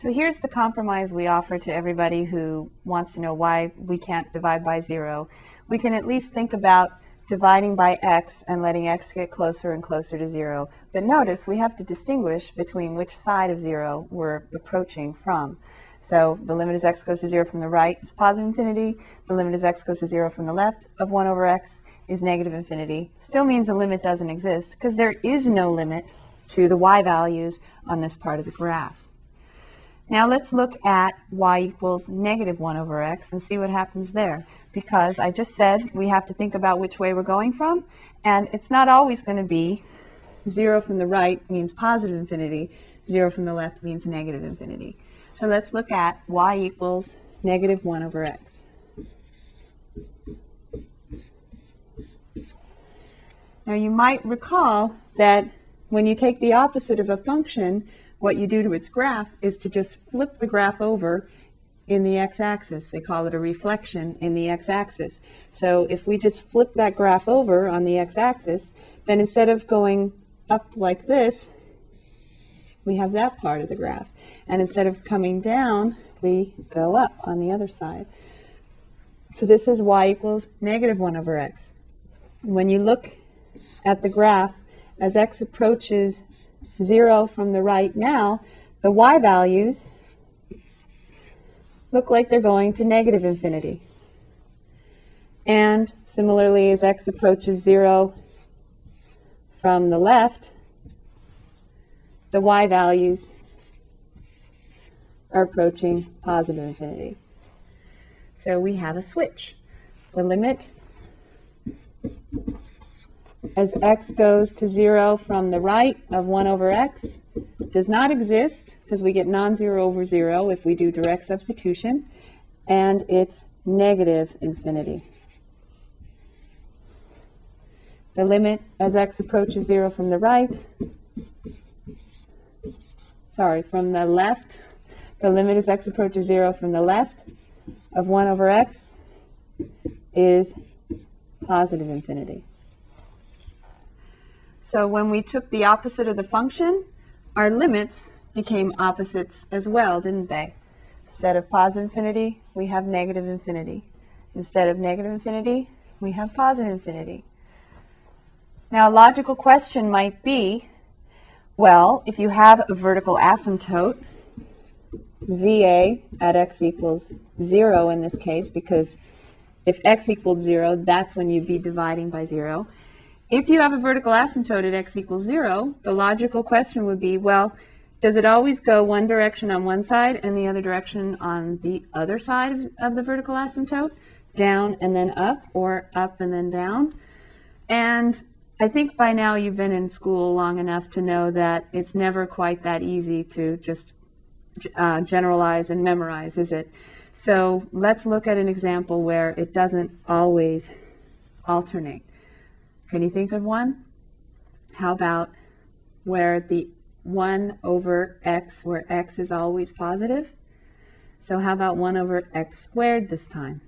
So here's the compromise we offer to everybody who wants to know why we can't divide by zero. We can at least think about dividing by x and letting x get closer and closer to zero. But notice we have to distinguish between which side of zero we're approaching from. So the limit as x goes to 0 from the right is positive infinity. The limit as x goes to 0 from the left of 1 over x is negative infinity. Still means the limit doesn't exist because there is no limit to the y values on this part of the graph. Now let's look at y equals negative 1 over x and see what happens there. Because I just said we have to think about which way we're going from, and it's not always going to be 0 from the right means positive infinity, 0 from the left means negative infinity. So let's look at y equals negative 1 over x. Now you might recall that when you take the opposite of a function, what you do to its graph is to just flip the graph over in the x-axis. They call it a reflection in the x-axis. So if we just flip that graph over on the x-axis, then instead of going up like this, we have that part of the graph. And instead of coming down, we go up on the other side. So this is y equals negative 1 over x. When you look at the graph, as x approaches 0 from the right now, the y values look like they're going to negative infinity. And similarly, as x approaches 0 from the left, the y values are approaching positive infinity. So we have a switch. The limit as x goes to 0 from the right of 1 over x does not exist because we get non-zero over 0 if we do direct substitution, and it's negative infinity. The limit as x approaches 0 from the right sorry, from the left, the limit as x approaches 0 from the left of 1 over x is positive infinity. So when we took the opposite of the function, our limits became opposites as well, didn't they? Instead of positive infinity, we have negative infinity. Instead of negative infinity, we have positive infinity. Now, a logical question might be well, if you have a vertical asymptote, VA at x equals 0 in this case, because if x equals 0, that's when you'd be dividing by 0. If you have a vertical asymptote at x equals 0, the logical question would be, well, does it always go one direction on one side and the other direction on the other side of, of the vertical asymptote? Down and then up, or up and then down? And I think by now you've been in school long enough to know that it's never quite that easy to just uh, generalize and memorize, is it? So let's look at an example where it doesn't always alternate. Can you think of one? How about where the 1 over x, where x is always positive? So how about 1 over x squared this time?